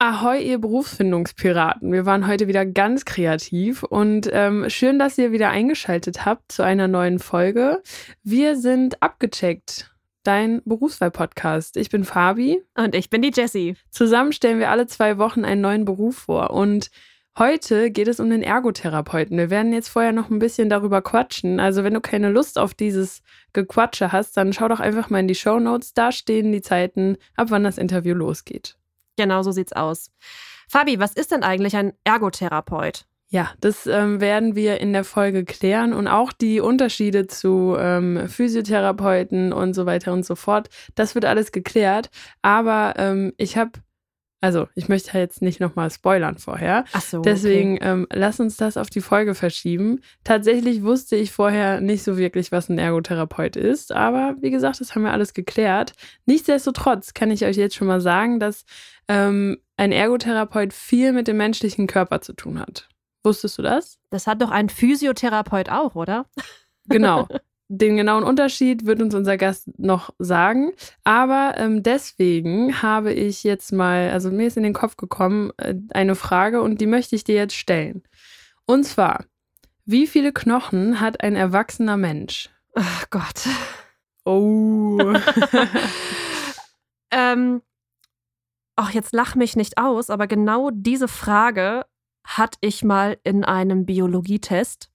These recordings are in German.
Ahoi, ihr Berufsfindungspiraten. Wir waren heute wieder ganz kreativ und ähm, schön, dass ihr wieder eingeschaltet habt zu einer neuen Folge. Wir sind abgecheckt. Dein Berufswahl-Podcast. Ich bin Fabi. Und ich bin die Jessie. Zusammen stellen wir alle zwei Wochen einen neuen Beruf vor. Und heute geht es um den Ergotherapeuten. Wir werden jetzt vorher noch ein bisschen darüber quatschen. Also, wenn du keine Lust auf dieses Gequatsche hast, dann schau doch einfach mal in die Show Notes. Da stehen die Zeiten, ab wann das Interview losgeht. Genau so sieht's aus. Fabi, was ist denn eigentlich ein Ergotherapeut? Ja, das ähm, werden wir in der Folge klären und auch die Unterschiede zu ähm, Physiotherapeuten und so weiter und so fort. Das wird alles geklärt. Aber ähm, ich habe also, ich möchte jetzt nicht nochmal spoilern vorher. Ach so. Deswegen okay. ähm, lass uns das auf die Folge verschieben. Tatsächlich wusste ich vorher nicht so wirklich, was ein Ergotherapeut ist. Aber wie gesagt, das haben wir alles geklärt. Nichtsdestotrotz kann ich euch jetzt schon mal sagen, dass ähm, ein Ergotherapeut viel mit dem menschlichen Körper zu tun hat. Wusstest du das? Das hat doch ein Physiotherapeut auch, oder? Genau. Den genauen Unterschied wird uns unser Gast noch sagen. Aber ähm, deswegen habe ich jetzt mal, also mir ist in den Kopf gekommen, äh, eine Frage und die möchte ich dir jetzt stellen. Und zwar, wie viele Knochen hat ein erwachsener Mensch? Ach Gott. Oh. ähm, ach, jetzt lach mich nicht aus, aber genau diese Frage hatte ich mal in einem Biologietest.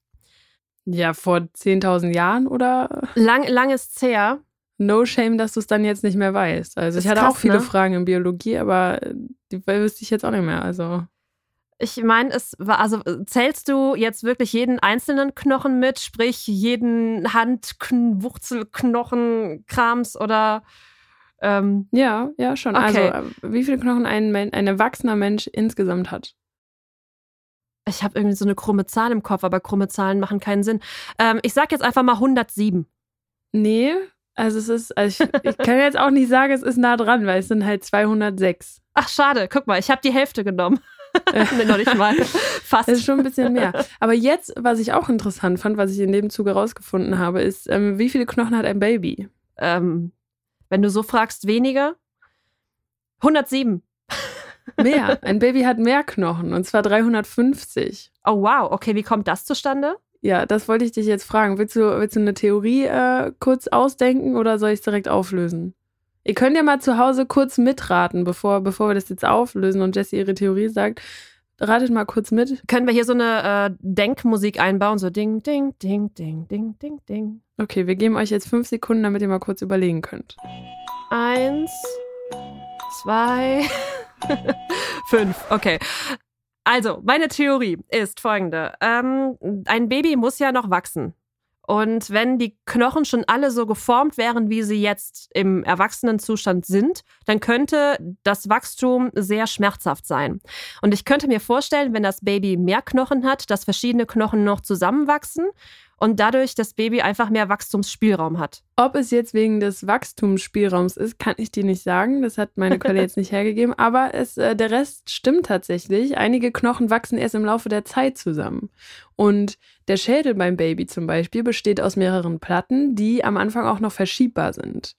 Ja, vor 10.000 Jahren oder? Lang, lang ist's her. No shame, dass du es dann jetzt nicht mehr weißt. Also Ist ich hatte krass, auch viele ne? Fragen in Biologie, aber die wüsste ich jetzt auch nicht mehr. Also Ich meine, es war, also zählst du jetzt wirklich jeden einzelnen Knochen mit, sprich jeden Hand, Wurzelknochen, Krams oder ähm, ja, ja schon. Okay. Also äh, wie viele Knochen ein, ein erwachsener Mensch insgesamt hat? Ich habe irgendwie so eine krumme Zahl im Kopf, aber krumme Zahlen machen keinen Sinn. Ähm, ich sag jetzt einfach mal 107. Nee, also es ist, also ich, ich kann jetzt auch nicht sagen, es ist nah dran, weil es sind halt 206. Ach, schade. Guck mal, ich habe die Hälfte genommen. nee, noch nicht mal. Fast. Das ist schon ein bisschen mehr. Aber jetzt, was ich auch interessant fand, was ich in dem Zuge rausgefunden habe, ist, ähm, wie viele Knochen hat ein Baby? Ähm, wenn du so fragst, weniger? 107. Mehr. Ein Baby hat mehr Knochen und zwar 350. Oh, wow. Okay, wie kommt das zustande? Ja, das wollte ich dich jetzt fragen. Willst du, willst du eine Theorie äh, kurz ausdenken oder soll ich es direkt auflösen? Ihr könnt ja mal zu Hause kurz mitraten, bevor, bevor wir das jetzt auflösen und Jessie ihre Theorie sagt. Ratet mal kurz mit. Können wir hier so eine äh, Denkmusik einbauen? So ding, ding, ding, ding, ding, ding, ding. Okay, wir geben euch jetzt fünf Sekunden, damit ihr mal kurz überlegen könnt. Eins, zwei, fünf. Okay. Also, meine Theorie ist folgende. Ähm, ein Baby muss ja noch wachsen. Und wenn die Knochen schon alle so geformt wären, wie sie jetzt im Erwachsenenzustand sind, dann könnte das Wachstum sehr schmerzhaft sein. Und ich könnte mir vorstellen, wenn das Baby mehr Knochen hat, dass verschiedene Knochen noch zusammenwachsen und dadurch das Baby einfach mehr Wachstumsspielraum hat. Ob es jetzt wegen des Wachstumsspielraums ist, kann ich dir nicht sagen. Das hat meine Quelle jetzt nicht hergegeben. Aber es, äh, der Rest stimmt tatsächlich. Einige Knochen wachsen erst im Laufe der Zeit zusammen. Und der Schädel beim Baby zum Beispiel besteht aus mehreren Platten, die am Anfang auch noch verschiebbar sind.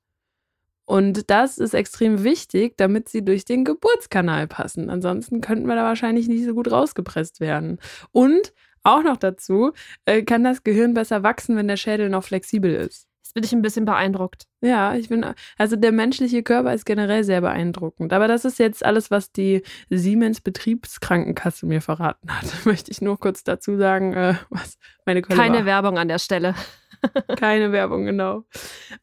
Und das ist extrem wichtig, damit sie durch den Geburtskanal passen. Ansonsten könnten wir da wahrscheinlich nicht so gut rausgepresst werden. Und auch noch dazu äh, kann das Gehirn besser wachsen, wenn der Schädel noch flexibel ist. Jetzt bin ich ein bisschen beeindruckt. Ja, ich bin, also der menschliche Körper ist generell sehr beeindruckend. Aber das ist jetzt alles, was die Siemens Betriebskrankenkasse mir verraten hat. Möchte ich nur kurz dazu sagen, äh, was meine Quelle Keine war. Werbung an der Stelle. Keine Werbung, genau.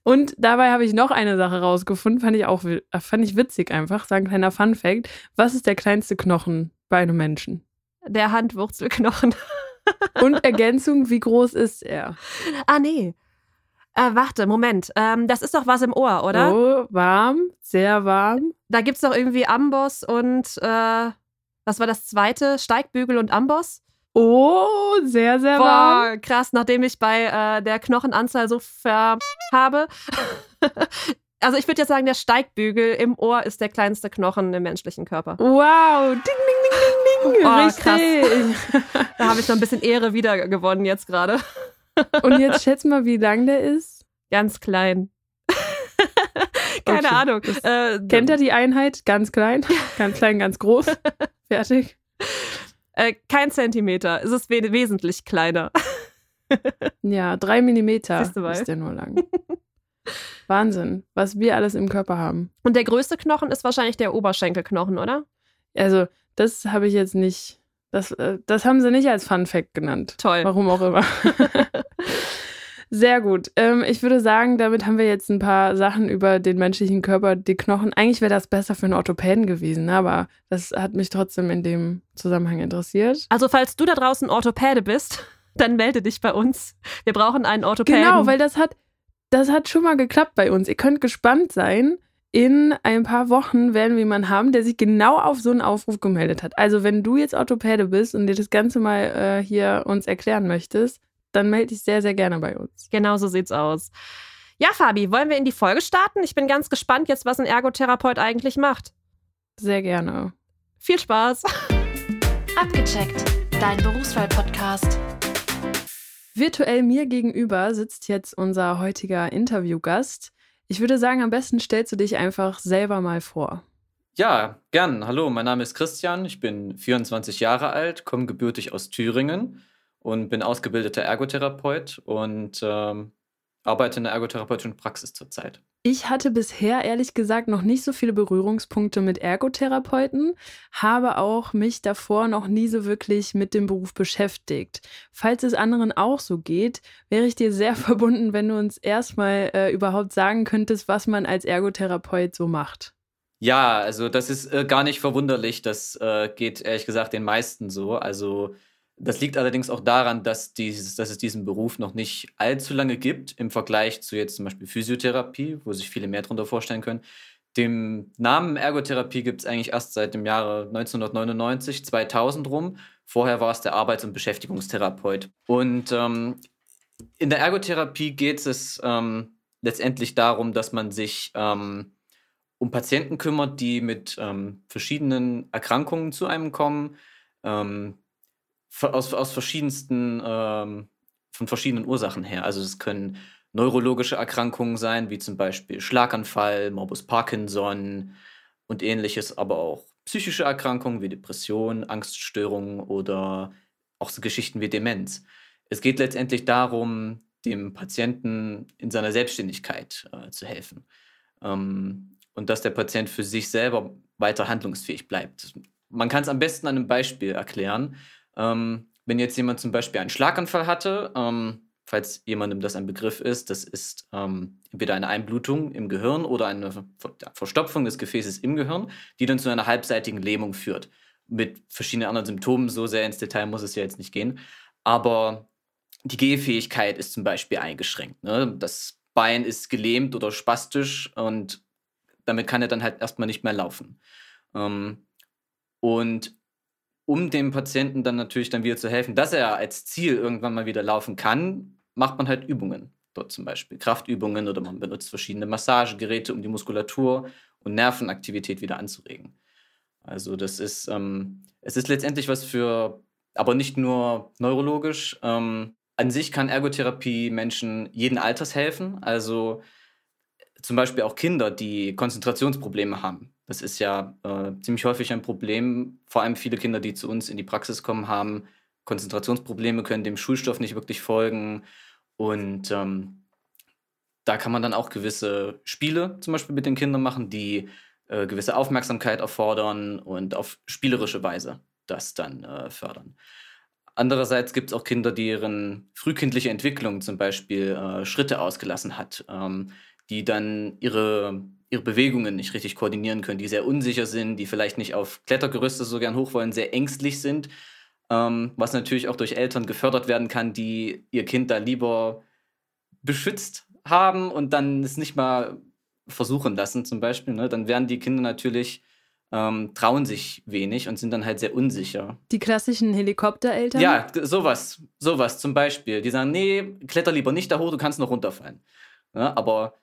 Und dabei habe ich noch eine Sache rausgefunden, fand ich auch fand ich witzig einfach, so ein kleiner Fun Fact. Was ist der kleinste Knochen bei einem Menschen? Der Handwurzelknochen. Und Ergänzung, wie groß ist er? Ah, nee. Äh, warte, Moment. Ähm, das ist doch was im Ohr, oder? Oh, warm, sehr warm. Da gibt es doch irgendwie Amboss und äh, was war das zweite? Steigbügel und Amboss? Oh, sehr, sehr warm. Boah, krass, nachdem ich bei äh, der Knochenanzahl so ver habe. Also ich würde jetzt sagen, der Steigbügel im Ohr ist der kleinste Knochen im menschlichen Körper. Wow, ding, ding, ding, ding, ding. Oh, Richtig. Da habe ich noch ein bisschen Ehre wieder gewonnen jetzt gerade. Und jetzt schätz mal, wie lang der ist. Ganz klein. Keine Okay. Ahnung. Äh, Kennt er die Einheit? Ganz klein, ganz klein, ganz groß. Fertig. Äh, kein Zentimeter. Es ist we wesentlich kleiner. Ja, drei Millimeter ist der nur lang. Wahnsinn, was wir alles im Körper haben. Und der größte Knochen ist wahrscheinlich der Oberschenkelknochen, oder? Also, das habe ich jetzt nicht. Das, äh, das haben sie nicht als Fun Fact genannt. Toll. Warum auch immer. Sehr gut. Ähm, ich würde sagen, damit haben wir jetzt ein paar Sachen über den menschlichen Körper, die Knochen. Eigentlich wäre das besser für einen Orthopäden gewesen, aber das hat mich trotzdem in dem Zusammenhang interessiert. Also, falls du da draußen Orthopäde bist, dann melde dich bei uns. Wir brauchen einen Orthopäden. Genau, weil das hat, das hat schon mal geklappt bei uns. Ihr könnt gespannt sein. In ein paar Wochen werden wir jemanden haben, der sich genau auf so einen Aufruf gemeldet hat. Also wenn du jetzt Orthopäde bist und dir das Ganze mal äh, hier uns erklären möchtest, dann melde dich sehr, sehr gerne bei uns. Genau so sieht's aus. Ja, Fabi, wollen wir in die Folge starten? Ich bin ganz gespannt jetzt, was ein Ergotherapeut eigentlich macht. Sehr gerne. Viel Spaß. Abgecheckt, dein Berufswahl-Podcast. Virtuell mir gegenüber sitzt jetzt unser heutiger Interviewgast. Ich würde sagen, am besten stellst du dich einfach selber mal vor. Ja, gern. Hallo, mein Name ist Christian. Ich bin 24 Jahre alt, komme gebürtig aus Thüringen und bin ausgebildeter Ergotherapeut und ähm, arbeite in der ergotherapeutischen Praxis zurzeit. Ich hatte bisher ehrlich gesagt noch nicht so viele Berührungspunkte mit Ergotherapeuten, habe auch mich davor noch nie so wirklich mit dem Beruf beschäftigt. Falls es anderen auch so geht, wäre ich dir sehr verbunden, wenn du uns erstmal äh, überhaupt sagen könntest, was man als Ergotherapeut so macht. Ja, also das ist äh, gar nicht verwunderlich. Das äh, geht ehrlich gesagt den meisten so. Also das liegt allerdings auch daran, dass, dieses, dass es diesen Beruf noch nicht allzu lange gibt im Vergleich zu jetzt zum Beispiel Physiotherapie, wo sich viele mehr darunter vorstellen können. Den Namen Ergotherapie gibt es eigentlich erst seit dem Jahre 1999, 2000 rum. Vorher war es der Arbeits- und Beschäftigungstherapeut. Und ähm, in der Ergotherapie geht es ähm, letztendlich darum, dass man sich ähm, um Patienten kümmert, die mit ähm, verschiedenen Erkrankungen zu einem kommen, ähm, aus, aus verschiedensten, ähm, von verschiedenen Ursachen her. Also es können neurologische Erkrankungen sein, wie zum Beispiel Schlaganfall, Morbus Parkinson und ähnliches, aber auch psychische Erkrankungen wie Depression, Angststörungen oder auch so Geschichten wie Demenz. Es geht letztendlich darum, dem Patienten in seiner Selbstständigkeit äh, zu helfen. Ähm, und dass der Patient für sich selber weiter handlungsfähig bleibt. Man kann es am besten an einem Beispiel erklären. Ähm, wenn jetzt jemand zum Beispiel einen Schlaganfall hatte, ähm, falls jemandem das ein Begriff ist, das ist ähm, entweder eine Einblutung im Gehirn oder eine Verstopfung des Gefäßes im Gehirn, die dann zu einer halbseitigen Lähmung führt. Mit verschiedenen anderen Symptomen, so sehr ins Detail muss es ja jetzt nicht gehen. Aber die Gehfähigkeit ist zum Beispiel eingeschränkt. Ne? Das Bein ist gelähmt oder spastisch und damit kann er dann halt erstmal nicht mehr laufen. Ähm, und um dem Patienten dann natürlich dann wieder zu helfen, dass er als Ziel irgendwann mal wieder laufen kann, macht man halt Übungen. Dort zum Beispiel Kraftübungen oder man benutzt verschiedene Massagegeräte, um die Muskulatur und Nervenaktivität wieder anzuregen. Also das ist, ähm, es ist letztendlich was für, aber nicht nur neurologisch. Ähm, an sich kann Ergotherapie Menschen jeden Alters helfen. Also zum Beispiel auch Kinder, die Konzentrationsprobleme haben. Das ist ja äh, ziemlich häufig ein Problem. Vor allem viele Kinder, die zu uns in die Praxis kommen, haben Konzentrationsprobleme, können dem Schulstoff nicht wirklich folgen. Und ähm, da kann man dann auch gewisse Spiele zum Beispiel mit den Kindern machen, die äh, gewisse Aufmerksamkeit erfordern und auf spielerische Weise das dann äh, fördern. Andererseits gibt es auch Kinder, deren frühkindliche Entwicklung zum Beispiel äh, Schritte ausgelassen hat, ähm, die dann ihre, ihre Bewegungen nicht richtig koordinieren können, die sehr unsicher sind, die vielleicht nicht auf Klettergerüste so gern hoch wollen, sehr ängstlich sind, ähm, was natürlich auch durch Eltern gefördert werden kann, die ihr Kind da lieber beschützt haben und dann es nicht mal versuchen lassen zum Beispiel. Ne? Dann werden die Kinder natürlich ähm, trauen sich wenig und sind dann halt sehr unsicher. Die klassischen Helikoptereltern? Ja, sowas, sowas zum Beispiel. Die sagen, nee, kletter lieber nicht da hoch, du kannst noch runterfallen. Ja, aber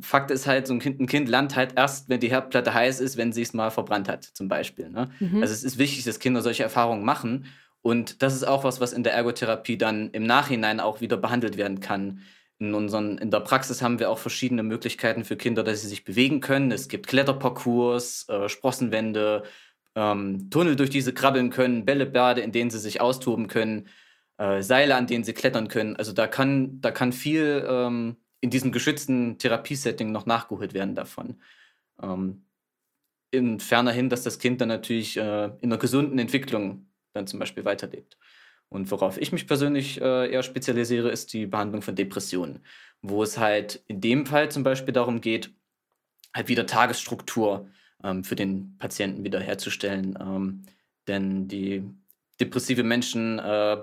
Fakt ist halt, so ein Kind, ein Kind lernt halt erst, wenn die Herdplatte heiß ist, wenn sie es mal verbrannt hat, zum Beispiel. Ne? Mhm. Also es ist wichtig, dass Kinder solche Erfahrungen machen. Und das ist auch was, was in der Ergotherapie dann im Nachhinein auch wieder behandelt werden kann. In, unseren, in der Praxis haben wir auch verschiedene Möglichkeiten für Kinder, dass sie sich bewegen können. Es gibt Kletterparcours, äh, Sprossenwände, ähm, Tunnel, durch die sie krabbeln können, Bällebade, in denen sie sich austoben können, äh, Seile, an denen sie klettern können. Also da kann, da kann viel ähm, in diesem geschützten Therapiesetting noch nachgeholt werden davon. Ähm, in ferner hin, dass das Kind dann natürlich äh, in einer gesunden Entwicklung dann zum Beispiel weiterlebt. Und worauf ich mich persönlich äh, eher spezialisiere, ist die Behandlung von Depressionen, wo es halt in dem Fall zum Beispiel darum geht, halt wieder Tagesstruktur ähm, für den Patienten wiederherzustellen. Ähm, denn die depressive Menschen, äh,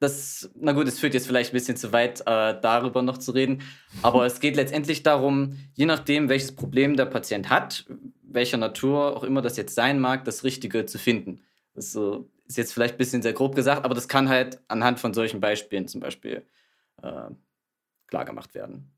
das, na gut, es führt jetzt vielleicht ein bisschen zu weit, äh, darüber noch zu reden, aber es geht letztendlich darum, je nachdem, welches Problem der Patient hat, welcher Natur auch immer das jetzt sein mag, das Richtige zu finden. Das so, ist jetzt vielleicht ein bisschen sehr grob gesagt, aber das kann halt anhand von solchen Beispielen zum Beispiel äh, klar gemacht werden.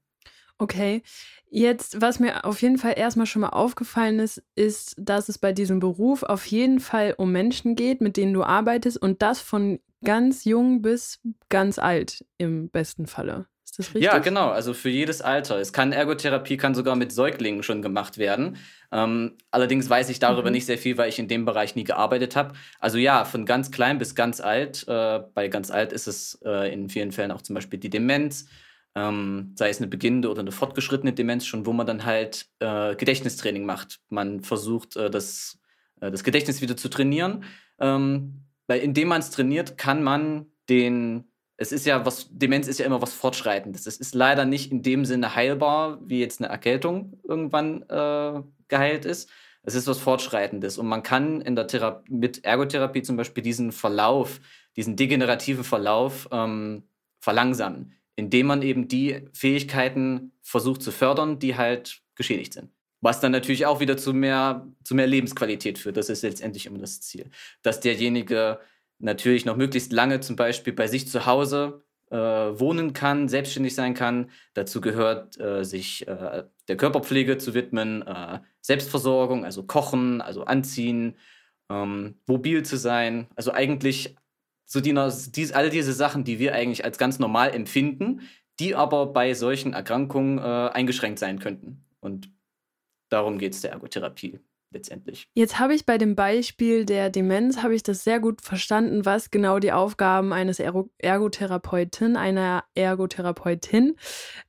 Okay, jetzt, was mir auf jeden Fall erstmal schon mal aufgefallen ist, ist, dass es bei diesem Beruf auf jeden Fall um Menschen geht, mit denen du arbeitest und das von ganz jung bis ganz alt im besten Falle. Ist das richtig? Ja, genau. Also für jedes Alter. Es kann Ergotherapie kann sogar mit Säuglingen schon gemacht werden. Ähm, allerdings weiß ich darüber mhm. nicht sehr viel, weil ich in dem Bereich nie gearbeitet habe. Also ja, von ganz klein bis ganz alt. Äh, bei ganz alt ist es äh, in vielen Fällen auch zum Beispiel die Demenz. Ähm, sei es eine beginnende oder eine fortgeschrittene Demenz schon, wo man dann halt äh, Gedächtnistraining macht. Man versucht, äh, das, äh, das Gedächtnis wieder zu trainieren. Ähm, weil indem man es trainiert, kann man den es ist ja was, Demenz ist ja immer was Fortschreitendes. Es ist leider nicht in dem Sinne heilbar, wie jetzt eine Erkältung irgendwann äh, geheilt ist. Es ist was Fortschreitendes. Und man kann in der Therapie, mit Ergotherapie zum Beispiel diesen Verlauf, diesen degenerativen Verlauf ähm, verlangsamen, indem man eben die Fähigkeiten versucht zu fördern, die halt geschädigt sind. Was dann natürlich auch wieder zu mehr, zu mehr Lebensqualität führt. Das ist letztendlich immer das Ziel. Dass derjenige natürlich noch möglichst lange zum Beispiel bei sich zu Hause äh, wohnen kann, selbstständig sein kann. Dazu gehört, äh, sich äh, der Körperpflege zu widmen, äh, Selbstversorgung, also Kochen, also Anziehen, ähm, mobil zu sein. Also eigentlich so die, die, all diese Sachen, die wir eigentlich als ganz normal empfinden, die aber bei solchen Erkrankungen äh, eingeschränkt sein könnten. Und darum geht es der Ergotherapie letztendlich. Jetzt habe ich bei dem Beispiel der Demenz, habe ich das sehr gut verstanden, was genau die Aufgaben eines Ergotherapeuten, einer Ergotherapeutin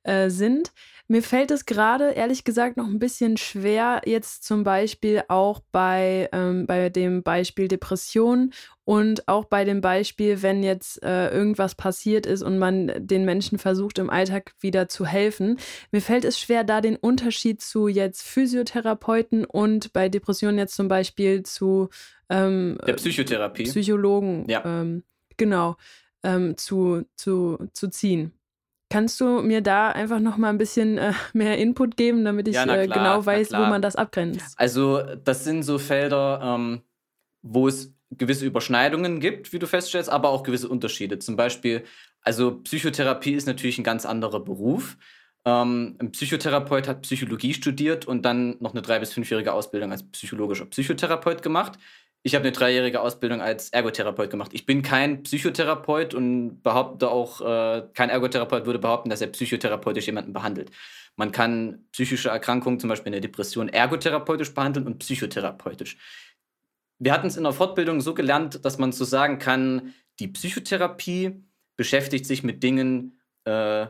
äh, sind. Mir fällt es gerade, ehrlich gesagt, noch ein bisschen schwer, jetzt zum Beispiel auch bei, ähm, bei dem Beispiel Depression und auch bei dem Beispiel, wenn jetzt äh, irgendwas passiert ist und man den Menschen versucht, im Alltag wieder zu helfen. Mir fällt es schwer, da den Unterschied zu jetzt Physiotherapeuten und bei Depressionen jetzt zum Beispiel zu ähm, der Psychotherapie. Psychologen, ja. ähm, genau, ähm, zu, zu, zu ziehen. Kannst du mir da einfach noch mal ein bisschen äh, mehr Input geben, damit ich ja, äh, klar, genau weiß, wo man das abgrenzt? Also das sind so Felder, ähm, wo es gewisse Überschneidungen gibt, wie du feststellst, aber auch gewisse Unterschiede. Zum Beispiel, also Psychotherapie ist natürlich ein ganz anderer Beruf. Ähm, ein Psychotherapeut hat Psychologie studiert und dann noch eine drei- bis fünfjährige Ausbildung als psychologischer Psychotherapeut gemacht. Ich habe eine dreijährige Ausbildung als Ergotherapeut gemacht. Ich bin kein Psychotherapeut und behaupte auch, äh, kein Ergotherapeut würde behaupten, dass er psychotherapeutisch jemanden behandelt. Man kann psychische Erkrankungen, zum Beispiel eine Depression, ergotherapeutisch behandeln und psychotherapeutisch. Wir hatten es in der Fortbildung so gelernt, dass man so sagen kann, die Psychotherapie beschäftigt sich mit Dingen äh,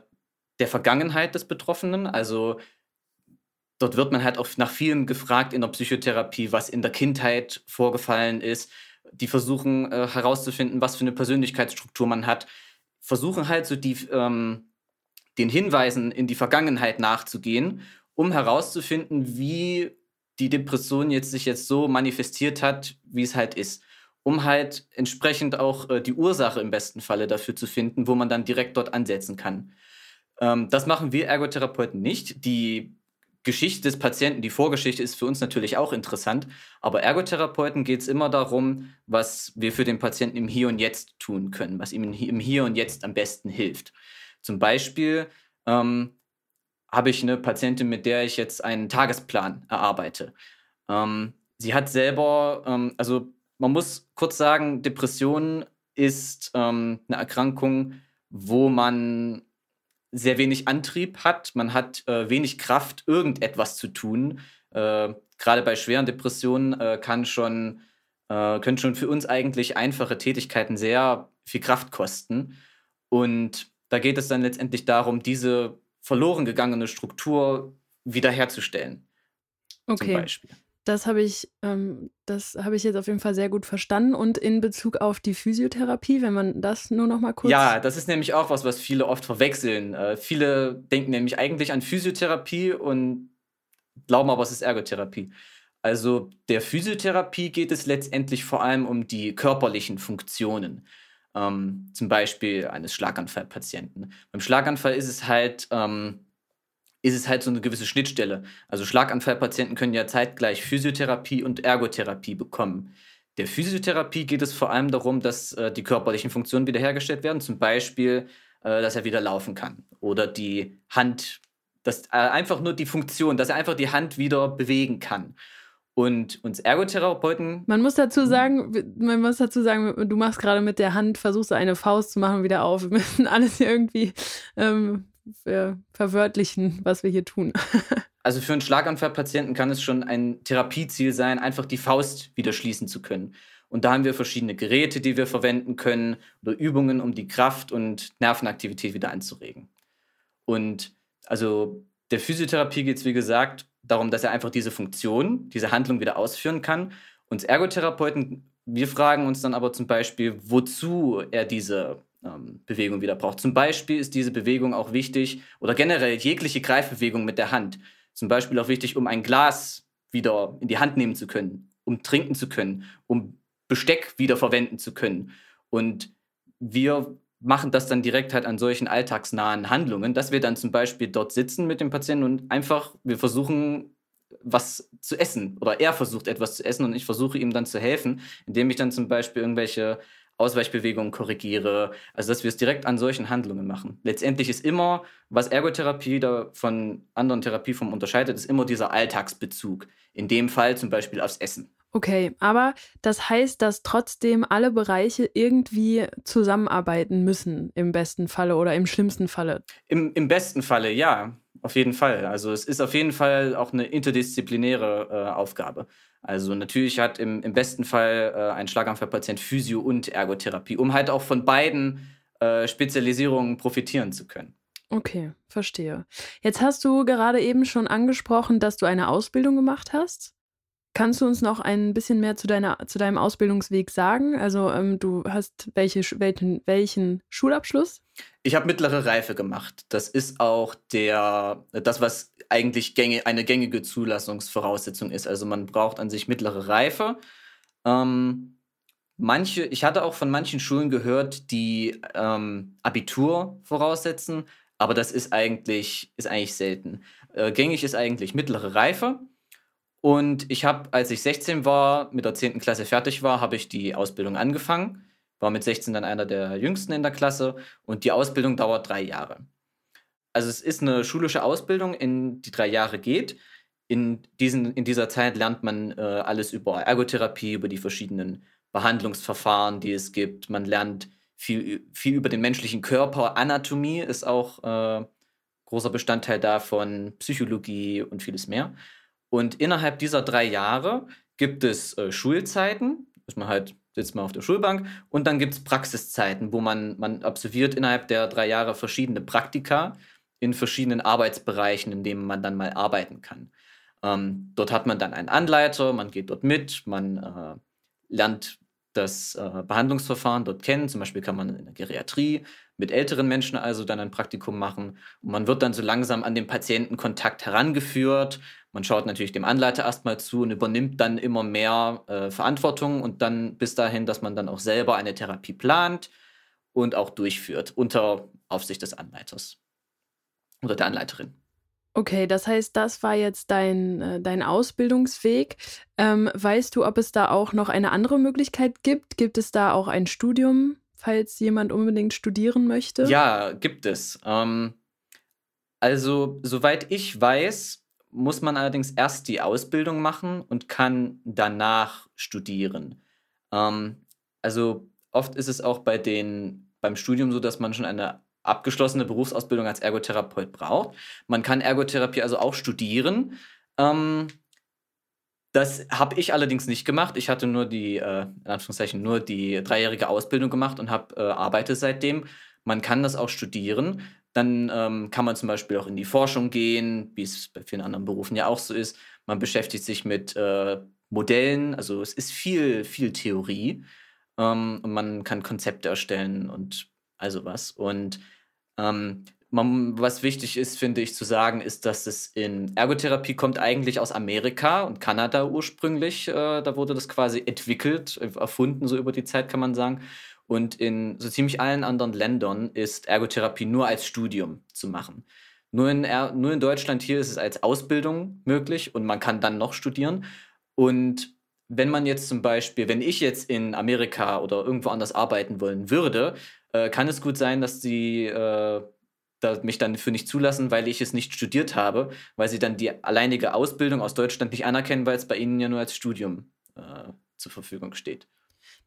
der Vergangenheit des Betroffenen, also dort wird man halt auch nach vielem gefragt in der Psychotherapie, was in der Kindheit vorgefallen ist. Die versuchen äh, herauszufinden, was für eine Persönlichkeitsstruktur man hat. Versuchen halt so die, ähm, den Hinweisen in die Vergangenheit nachzugehen, um herauszufinden, wie die Depression jetzt sich jetzt so manifestiert hat, wie es halt ist. Um halt entsprechend auch äh, die Ursache im besten Falle dafür zu finden, wo man dann direkt dort ansetzen kann. Ähm, das machen wir Ergotherapeuten nicht. Die Geschichte des Patienten, die Vorgeschichte ist für uns natürlich auch interessant, aber Ergotherapeuten geht es immer darum, was wir für den Patienten im Hier und Jetzt tun können, was ihm im Hier und Jetzt am besten hilft. Zum Beispiel ähm, habe ich eine Patientin, mit der ich jetzt einen Tagesplan erarbeite. Ähm, sie hat selber, ähm, also man muss kurz sagen, Depression ist ähm, eine Erkrankung, wo man sehr wenig Antrieb hat. Man hat äh, wenig Kraft, irgendetwas zu tun. Äh, Gerade bei schweren Depressionen äh, kann schon, äh, können schon für uns eigentlich einfache Tätigkeiten sehr viel Kraft kosten. Und da geht es dann letztendlich darum, diese verloren gegangene Struktur wiederherzustellen. Okay. Zum Beispiel. Das habe ich, ähm, das habe ich jetzt auf jeden Fall sehr gut verstanden. Und in Bezug auf die Physiotherapie, wenn man das nur noch mal kurz. Ja, das ist nämlich auch was, was viele oft verwechseln. Äh, viele denken nämlich eigentlich an Physiotherapie und glauben aber, es ist Ergotherapie. Also der Physiotherapie geht es letztendlich vor allem um die körperlichen Funktionen. Ähm, zum Beispiel eines Schlaganfallpatienten. Beim Schlaganfall ist es halt ähm, ist es halt so eine gewisse Schnittstelle. Also Schlaganfallpatienten können ja zeitgleich Physiotherapie und Ergotherapie bekommen. Der Physiotherapie geht es vor allem darum, dass äh, die körperlichen Funktionen wiederhergestellt werden, zum Beispiel, äh, dass er wieder laufen kann oder die Hand, dass äh, einfach nur die Funktion, dass er einfach die Hand wieder bewegen kann. Und uns Ergotherapeuten. Man muss dazu sagen, man muss dazu sagen, du machst gerade mit der Hand, versuchst eine Faust zu machen wieder auf. Wir müssen alles irgendwie ähm, ver verwörtlichen, was wir hier tun. also für einen Schlaganfallpatienten kann es schon ein Therapieziel sein, einfach die Faust wieder schließen zu können. Und da haben wir verschiedene Geräte, die wir verwenden können oder Übungen, um die Kraft und Nervenaktivität wieder anzuregen. Und also der Physiotherapie geht es, wie gesagt, darum, dass er einfach diese Funktion, diese Handlung wieder ausführen kann. Uns Ergotherapeuten, wir fragen uns dann aber zum Beispiel, wozu er diese ähm, Bewegung wieder braucht. Zum Beispiel ist diese Bewegung auch wichtig oder generell jegliche Greifbewegung mit der Hand. Zum Beispiel auch wichtig, um ein Glas wieder in die Hand nehmen zu können, um trinken zu können, um Besteck wieder verwenden zu können. Und wir machen das dann direkt halt an solchen alltagsnahen Handlungen, dass wir dann zum Beispiel dort sitzen mit dem Patienten und einfach, wir versuchen was zu essen oder er versucht etwas zu essen und ich versuche ihm dann zu helfen, indem ich dann zum Beispiel irgendwelche Ausweichbewegungen korrigiere. Also, dass wir es direkt an solchen Handlungen machen. Letztendlich ist immer, was Ergotherapie da von anderen Therapieformen unterscheidet, ist immer dieser Alltagsbezug. In dem Fall zum Beispiel aufs Essen. Okay, aber das heißt, dass trotzdem alle Bereiche irgendwie zusammenarbeiten müssen, im besten Falle oder im schlimmsten Falle. Im, im besten Falle, ja, auf jeden Fall. Also es ist auf jeden Fall auch eine interdisziplinäre äh, Aufgabe. Also natürlich hat im, im besten Fall äh, ein Schlaganfallpatient Physio- und Ergotherapie, um halt auch von beiden äh, Spezialisierungen profitieren zu können. Okay, verstehe. Jetzt hast du gerade eben schon angesprochen, dass du eine Ausbildung gemacht hast. Kannst du uns noch ein bisschen mehr zu, deiner, zu deinem Ausbildungsweg sagen? Also ähm, du hast welche, welchen, welchen Schulabschluss? Ich habe mittlere Reife gemacht. Das ist auch der, das, was eigentlich gängig, eine gängige Zulassungsvoraussetzung ist. Also man braucht an sich mittlere Reife. Ähm, manche, ich hatte auch von manchen Schulen gehört, die ähm, Abitur voraussetzen, aber das ist eigentlich, ist eigentlich selten. Äh, gängig ist eigentlich mittlere Reife. Und ich habe, als ich 16 war, mit der 10. Klasse fertig war, habe ich die Ausbildung angefangen. War mit 16 dann einer der jüngsten in der Klasse und die Ausbildung dauert drei Jahre. Also es ist eine schulische Ausbildung, in die drei Jahre geht. In, diesen, in dieser Zeit lernt man äh, alles über Ergotherapie, über die verschiedenen Behandlungsverfahren, die es gibt. Man lernt viel, viel über den menschlichen Körper. Anatomie ist auch äh, großer Bestandteil davon, Psychologie und vieles mehr. Und innerhalb dieser drei Jahre gibt es äh, Schulzeiten, dass man halt sitzt man auf der Schulbank und dann gibt es Praxiszeiten, wo man, man absolviert innerhalb der drei Jahre verschiedene Praktika in verschiedenen Arbeitsbereichen, in denen man dann mal arbeiten kann. Ähm, dort hat man dann einen Anleiter, man geht dort mit, man äh, lernt das äh, Behandlungsverfahren dort kennen. Zum Beispiel kann man in der Geriatrie mit älteren Menschen also dann ein Praktikum machen. Und man wird dann so langsam an den Patientenkontakt herangeführt. Man schaut natürlich dem Anleiter erstmal zu und übernimmt dann immer mehr äh, Verantwortung und dann bis dahin, dass man dann auch selber eine Therapie plant und auch durchführt unter Aufsicht des Anleiters oder der Anleiterin. Okay, das heißt, das war jetzt dein, äh, dein Ausbildungsweg. Ähm, weißt du, ob es da auch noch eine andere Möglichkeit gibt? Gibt es da auch ein Studium, falls jemand unbedingt studieren möchte? Ja, gibt es. Ähm, also, soweit ich weiß, muss man allerdings erst die Ausbildung machen und kann danach studieren. Ähm, also oft ist es auch bei den, beim Studium so, dass man schon eine abgeschlossene Berufsausbildung als Ergotherapeut braucht. Man kann Ergotherapie also auch studieren. Ähm, das habe ich allerdings nicht gemacht. Ich hatte nur die, äh, in Anführungszeichen, nur die dreijährige Ausbildung gemacht und habe äh, arbeite seitdem. Man kann das auch studieren. Dann ähm, kann man zum Beispiel auch in die Forschung gehen, wie es bei vielen anderen Berufen ja auch so ist. Man beschäftigt sich mit äh, Modellen, also es ist viel, viel Theorie. Ähm, und man kann Konzepte erstellen und also was. Und ähm, man, was wichtig ist, finde ich, zu sagen, ist, dass es in Ergotherapie kommt eigentlich aus Amerika und Kanada ursprünglich. Äh, da wurde das quasi entwickelt, erfunden, so über die Zeit kann man sagen. Und in so ziemlich allen anderen Ländern ist Ergotherapie nur als Studium zu machen. Nur in, nur in Deutschland hier ist es als Ausbildung möglich und man kann dann noch studieren. Und wenn man jetzt zum Beispiel, wenn ich jetzt in Amerika oder irgendwo anders arbeiten wollen würde, äh, kann es gut sein, dass die äh, mich dann für nicht zulassen, weil ich es nicht studiert habe, weil sie dann die alleinige Ausbildung aus Deutschland nicht anerkennen, weil es bei ihnen ja nur als Studium äh, zur Verfügung steht.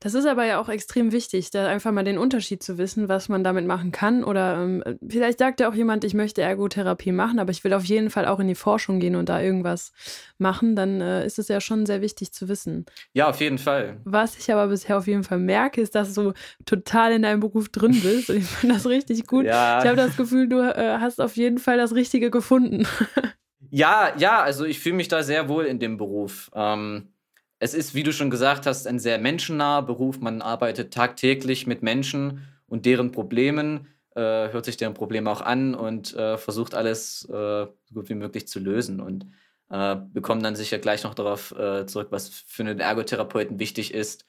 Das ist aber ja auch extrem wichtig, da einfach mal den Unterschied zu wissen, was man damit machen kann. Oder ähm, vielleicht sagt ja auch jemand, ich möchte Ergotherapie machen, aber ich will auf jeden Fall auch in die Forschung gehen und da irgendwas machen. Dann äh, ist es ja schon sehr wichtig zu wissen. Ja, auf jeden Fall. Was ich aber bisher auf jeden Fall merke, ist, dass du total in deinem Beruf drin bist. Und ich finde das richtig gut. Ja. Ich habe das Gefühl, du äh, hast auf jeden Fall das Richtige gefunden. ja, ja, also ich fühle mich da sehr wohl in dem Beruf. Ähm es ist, wie du schon gesagt hast, ein sehr menschennaher Beruf. Man arbeitet tagtäglich mit Menschen und deren Problemen, äh, hört sich deren Probleme auch an und äh, versucht alles äh, so gut wie möglich zu lösen. Und äh, wir kommen dann sicher gleich noch darauf äh, zurück, was für einen Ergotherapeuten wichtig ist.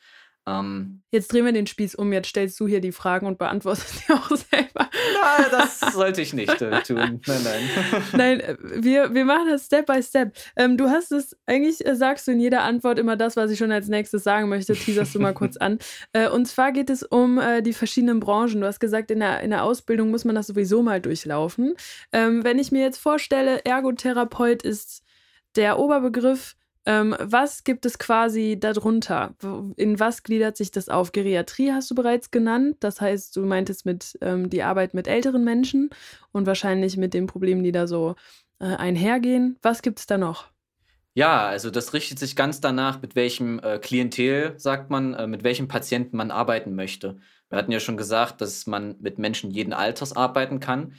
Ähm, jetzt drehen wir den Spieß um, jetzt stellst du hier die Fragen und beantwortest sie auch selber. Nein, das sollte ich nicht äh, tun. Nein, nein. Nein, äh, wir, wir machen das Step by Step. Ähm, du hast es, eigentlich äh, sagst du in jeder Antwort immer das, was ich schon als nächstes sagen möchte. Teaserst du mal kurz an. Äh, und zwar geht es um äh, die verschiedenen Branchen. Du hast gesagt, in der, in der Ausbildung muss man das sowieso mal durchlaufen. Ähm, wenn ich mir jetzt vorstelle, Ergotherapeut ist der Oberbegriff, ähm, was gibt es quasi darunter? In was gliedert sich das auf? Geriatrie hast du bereits genannt. Das heißt, du meintest mit ähm, die Arbeit mit älteren Menschen und wahrscheinlich mit den Problemen, die da so äh, einhergehen. Was gibt es da noch? Ja, also das richtet sich ganz danach, mit welchem äh, Klientel, sagt man, äh, mit welchem Patienten man arbeiten möchte. Wir hatten ja schon gesagt, dass man mit Menschen jeden Alters arbeiten kann.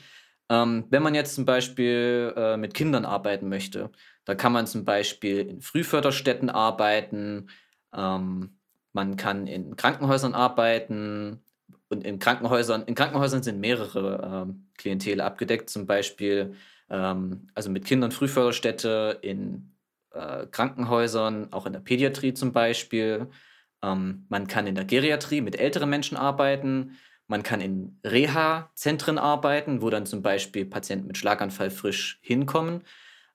Ähm, wenn man jetzt zum Beispiel äh, mit Kindern arbeiten möchte, da kann man zum Beispiel in Frühförderstätten arbeiten, ähm, man kann in Krankenhäusern arbeiten und in Krankenhäusern, in Krankenhäusern sind mehrere ähm, Klientele abgedeckt, zum Beispiel ähm, also mit Kindern Frühförderstätte in äh, Krankenhäusern, auch in der Pädiatrie zum Beispiel. Ähm, man kann in der Geriatrie mit älteren Menschen arbeiten. Man kann in Reha-Zentren arbeiten, wo dann zum Beispiel Patienten mit Schlaganfall frisch hinkommen.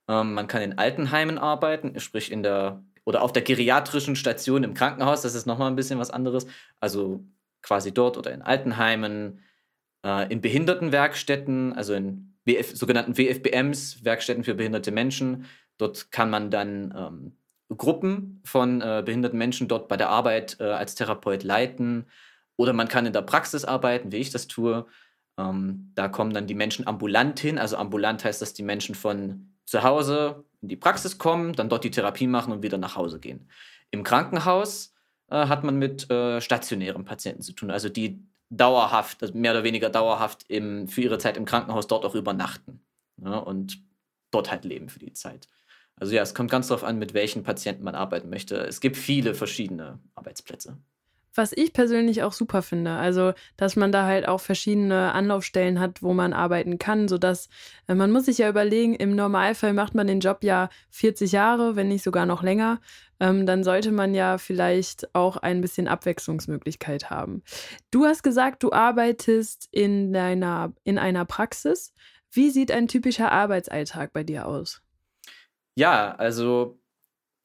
Ähm, man kann in Altenheimen arbeiten, sprich in der oder auf der geriatrischen Station im Krankenhaus. Das ist nochmal ein bisschen was anderes. Also quasi dort oder in Altenheimen, äh, in Behindertenwerkstätten, also in WF, sogenannten WFBMs, Werkstätten für behinderte Menschen. Dort kann man dann ähm, Gruppen von äh, behinderten Menschen dort bei der Arbeit äh, als Therapeut leiten. Oder man kann in der Praxis arbeiten, wie ich das tue. Ähm, da kommen dann die Menschen ambulant hin. Also ambulant heißt, dass die Menschen von zu Hause in die Praxis kommen, dann dort die Therapie machen und wieder nach Hause gehen. Im Krankenhaus äh, hat man mit äh, stationären Patienten zu tun, also die dauerhaft, also mehr oder weniger dauerhaft im, für ihre Zeit im Krankenhaus dort auch übernachten ne, und dort halt leben für die Zeit. Also ja, es kommt ganz darauf an, mit welchen Patienten man arbeiten möchte. Es gibt viele verschiedene Arbeitsplätze was ich persönlich auch super finde. Also, dass man da halt auch verschiedene Anlaufstellen hat, wo man arbeiten kann, sodass äh, man muss sich ja überlegen, im Normalfall macht man den Job ja 40 Jahre, wenn nicht sogar noch länger. Ähm, dann sollte man ja vielleicht auch ein bisschen Abwechslungsmöglichkeit haben. Du hast gesagt, du arbeitest in deiner, in einer Praxis. Wie sieht ein typischer Arbeitsalltag bei dir aus? Ja, also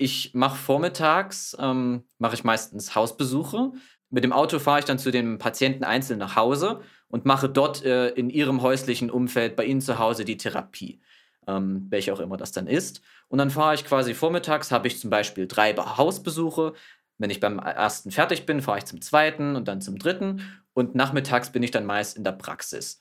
ich mache vormittags, ähm, mache ich meistens Hausbesuche. Mit dem Auto fahre ich dann zu den Patienten einzeln nach Hause und mache dort äh, in ihrem häuslichen Umfeld bei ihnen zu Hause die Therapie, ähm, welche auch immer das dann ist. Und dann fahre ich quasi vormittags, habe ich zum Beispiel drei Hausbesuche. Wenn ich beim ersten fertig bin, fahre ich zum zweiten und dann zum dritten. Und nachmittags bin ich dann meist in der Praxis.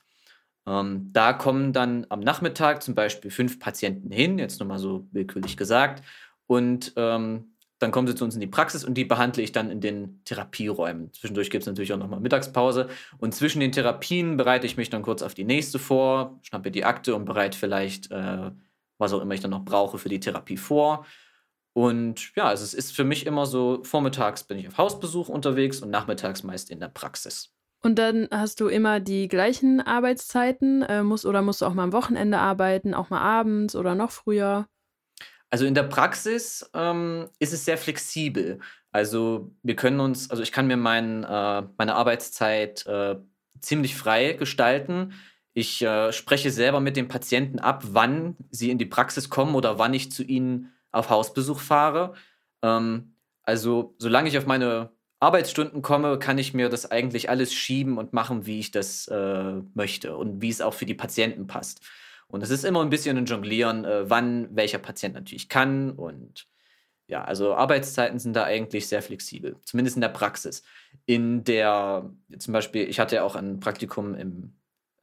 Ähm, da kommen dann am Nachmittag zum Beispiel fünf Patienten hin, jetzt nochmal so willkürlich gesagt, und ähm, dann kommen sie zu uns in die Praxis und die behandle ich dann in den Therapieräumen. Zwischendurch gibt es natürlich auch nochmal Mittagspause. Und zwischen den Therapien bereite ich mich dann kurz auf die nächste vor, schnappe die Akte und bereite vielleicht, äh, was auch immer ich dann noch brauche, für die Therapie vor. Und ja, also es ist für mich immer so, vormittags bin ich auf Hausbesuch unterwegs und nachmittags meist in der Praxis. Und dann hast du immer die gleichen Arbeitszeiten, äh, musst, oder musst du auch mal am Wochenende arbeiten, auch mal abends oder noch früher? Also in der Praxis ähm, ist es sehr flexibel. Also wir können uns, also ich kann mir mein, äh, meine Arbeitszeit äh, ziemlich frei gestalten. Ich äh, spreche selber mit den Patienten ab, wann sie in die Praxis kommen oder wann ich zu ihnen auf Hausbesuch fahre. Ähm, also solange ich auf meine Arbeitsstunden komme, kann ich mir das eigentlich alles schieben und machen, wie ich das äh, möchte und wie es auch für die Patienten passt. Und es ist immer ein bisschen ein Jonglieren, äh, wann welcher Patient natürlich kann. Und ja, also Arbeitszeiten sind da eigentlich sehr flexibel, zumindest in der Praxis. In der, zum Beispiel, ich hatte ja auch ein Praktikum im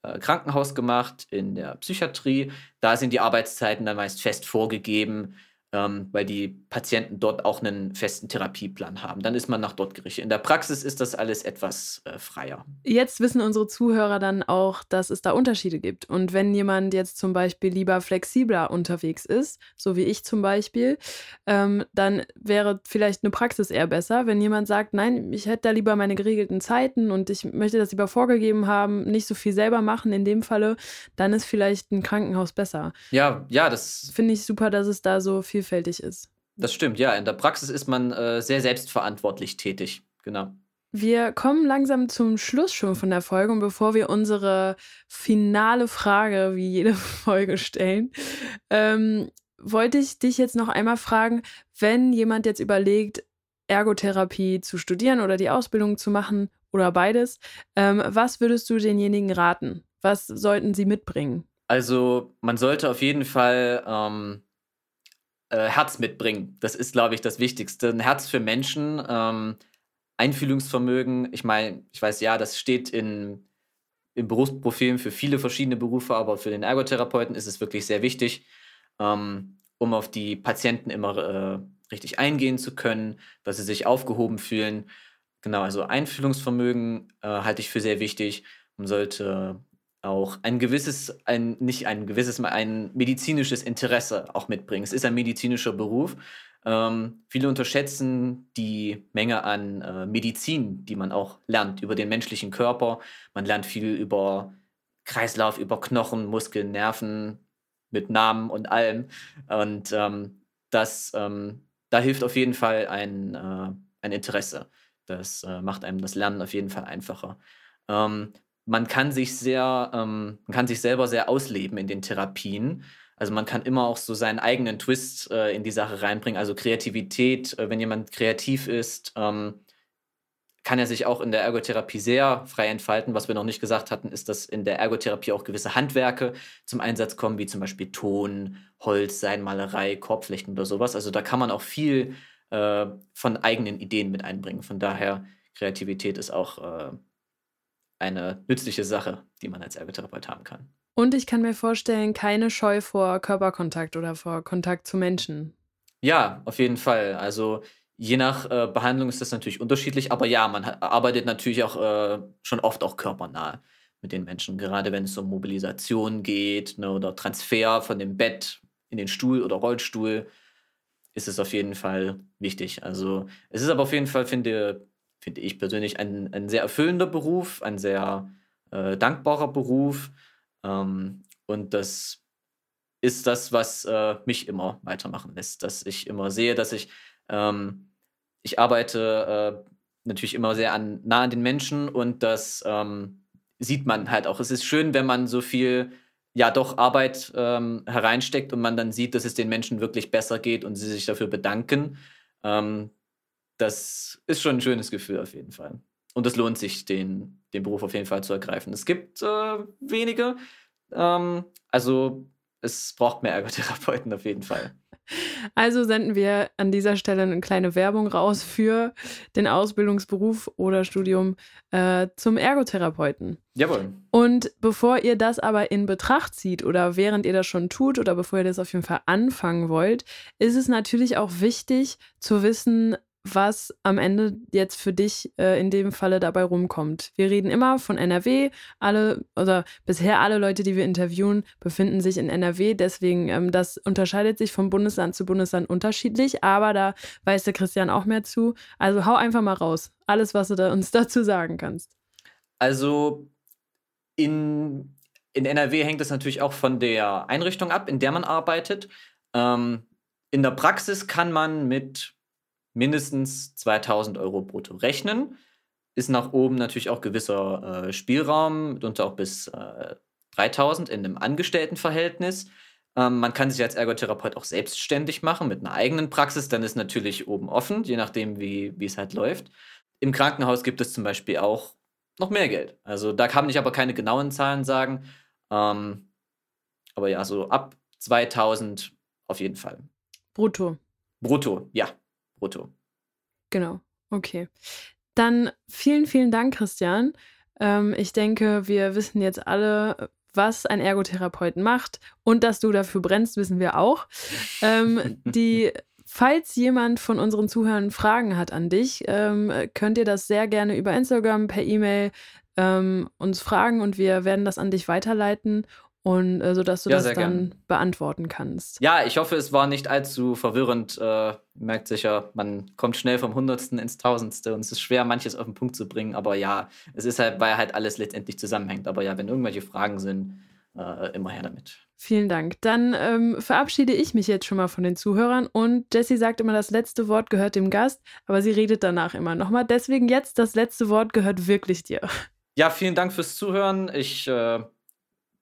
äh, Krankenhaus gemacht, in der Psychiatrie. Da sind die Arbeitszeiten dann meist fest vorgegeben ähm, weil die Patienten dort auch einen festen Therapieplan haben. Dann ist man nach dort gerichtet. In der Praxis ist das alles etwas äh, freier. Jetzt wissen unsere Zuhörer dann auch, dass es da Unterschiede gibt. Und wenn jemand jetzt zum Beispiel lieber flexibler unterwegs ist, so wie ich zum Beispiel, ähm, dann wäre vielleicht eine Praxis eher besser. Wenn jemand sagt, nein, ich hätte da lieber meine geregelten Zeiten und ich möchte das lieber vorgegeben haben, nicht so viel selber machen in dem Falle, dann ist vielleicht ein Krankenhaus besser. Ja, ja, das finde ich super, dass es da so viel vielfältig ist. Das stimmt, ja. In der Praxis ist man äh, sehr selbstverantwortlich tätig. Genau. Wir kommen langsam zum Schluss schon von der Folge und bevor wir unsere finale Frage wie jede Folge stellen, ähm, wollte ich dich jetzt noch einmal fragen, wenn jemand jetzt überlegt, Ergotherapie zu studieren oder die Ausbildung zu machen oder beides, ähm, was würdest du denjenigen raten? Was sollten sie mitbringen? Also man sollte auf jeden Fall ähm, äh, Herz mitbringen. Das ist, glaube ich, das Wichtigste. Ein Herz für Menschen, ähm, Einfühlungsvermögen. Ich meine, ich weiß ja, das steht in, in Berufsprofilen für viele verschiedene Berufe, aber für den Ergotherapeuten ist es wirklich sehr wichtig, ähm, um auf die Patienten immer äh, richtig eingehen zu können, dass sie sich aufgehoben fühlen. Genau, also Einfühlungsvermögen äh, halte ich für sehr wichtig. Man sollte auch ein gewisses, ein, nicht ein gewisses, ein medizinisches Interesse auch mitbringen. Es ist ein medizinischer Beruf. Ähm, viele unterschätzen die Menge an äh, Medizin, die man auch lernt über den menschlichen Körper. Man lernt viel über Kreislauf, über Knochen, Muskeln, Nerven mit Namen und allem. Und ähm, das, ähm, da hilft auf jeden Fall ein, äh, ein Interesse. Das äh, macht einem das Lernen auf jeden Fall einfacher. Ähm, man kann sich sehr, ähm, man kann sich selber sehr ausleben in den Therapien. Also man kann immer auch so seinen eigenen Twist äh, in die Sache reinbringen. Also Kreativität, äh, wenn jemand kreativ ist, ähm, kann er sich auch in der Ergotherapie sehr frei entfalten. Was wir noch nicht gesagt hatten, ist, dass in der Ergotherapie auch gewisse Handwerke zum Einsatz kommen, wie zum Beispiel Ton, Holz, Seinmalerei, Korbflechten oder sowas. Also da kann man auch viel äh, von eigenen Ideen mit einbringen. Von daher, Kreativität ist auch äh, eine nützliche Sache, die man als Ergotherapeut haben kann. Und ich kann mir vorstellen, keine Scheu vor Körperkontakt oder vor Kontakt zu Menschen. Ja, auf jeden Fall. Also je nach äh, Behandlung ist das natürlich unterschiedlich, aber ja, man arbeitet natürlich auch äh, schon oft auch körpernah mit den Menschen, gerade wenn es um Mobilisation geht ne, oder Transfer von dem Bett in den Stuhl oder Rollstuhl, ist es auf jeden Fall wichtig. Also es ist aber auf jeden Fall, finde finde ich persönlich, ein, ein sehr erfüllender Beruf, ein sehr äh, dankbarer Beruf. Ähm, und das ist das, was äh, mich immer weitermachen lässt, dass ich immer sehe, dass ich, ähm, ich arbeite äh, natürlich immer sehr an, nah an den Menschen und das ähm, sieht man halt auch. Es ist schön, wenn man so viel ja doch Arbeit ähm, hereinsteckt und man dann sieht, dass es den Menschen wirklich besser geht und sie sich dafür bedanken. Ähm, das ist schon ein schönes Gefühl auf jeden Fall. Und es lohnt sich, den, den Beruf auf jeden Fall zu ergreifen. Es gibt äh, wenige, ähm, also es braucht mehr Ergotherapeuten auf jeden Fall. Also senden wir an dieser Stelle eine kleine Werbung raus für den Ausbildungsberuf oder Studium äh, zum Ergotherapeuten. Jawohl. Und bevor ihr das aber in Betracht zieht oder während ihr das schon tut oder bevor ihr das auf jeden Fall anfangen wollt, ist es natürlich auch wichtig zu wissen, was am Ende jetzt für dich äh, in dem Falle dabei rumkommt. Wir reden immer von NRW. Alle oder bisher alle Leute, die wir interviewen, befinden sich in NRW. Deswegen, ähm, das unterscheidet sich von Bundesland zu Bundesland unterschiedlich. Aber da weiß der Christian auch mehr zu. Also hau einfach mal raus. Alles, was du da uns dazu sagen kannst. Also in, in NRW hängt es natürlich auch von der Einrichtung ab, in der man arbeitet. Ähm, in der Praxis kann man mit mindestens 2000 Euro brutto rechnen. Ist nach oben natürlich auch gewisser äh, Spielraum, mitunter auch bis äh, 3000 in einem Angestelltenverhältnis. Ähm, man kann sich als Ergotherapeut auch selbstständig machen mit einer eigenen Praxis, dann ist natürlich oben offen, je nachdem, wie, wie es halt läuft. Im Krankenhaus gibt es zum Beispiel auch noch mehr Geld. Also da kann ich aber keine genauen Zahlen sagen. Ähm, aber ja, so ab 2000 auf jeden Fall. Brutto. Brutto, ja brutto. Genau, okay. Dann vielen, vielen Dank, Christian. Ähm, ich denke, wir wissen jetzt alle, was ein Ergotherapeut macht und dass du dafür brennst, wissen wir auch. Ähm, die, falls jemand von unseren Zuhörern Fragen hat an dich, ähm, könnt ihr das sehr gerne über Instagram, per E-Mail ähm, uns fragen und wir werden das an dich weiterleiten und äh, sodass du ja, das dann gern. beantworten kannst. Ja, ich hoffe, es war nicht allzu verwirrend. Äh, merkt sicher, man kommt schnell vom Hundertsten ins Tausendste und es ist schwer, manches auf den Punkt zu bringen. Aber ja, es ist halt, weil halt alles letztendlich zusammenhängt. Aber ja, wenn irgendwelche Fragen sind, äh, immer her damit. Vielen Dank. Dann ähm, verabschiede ich mich jetzt schon mal von den Zuhörern und Jessie sagt immer, das letzte Wort gehört dem Gast, aber sie redet danach immer nochmal. Deswegen jetzt das letzte Wort gehört wirklich dir. Ja, vielen Dank fürs Zuhören. Ich äh,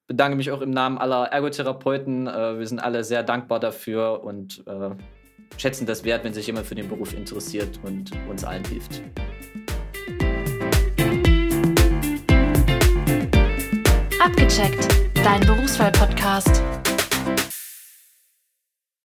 bedanke mich auch im Namen aller Ergotherapeuten. Äh, wir sind alle sehr dankbar dafür und äh, schätzen das wert, wenn sich jemand für den Beruf interessiert und uns allen hilft. Abgecheckt, dein Berufswahl-Podcast.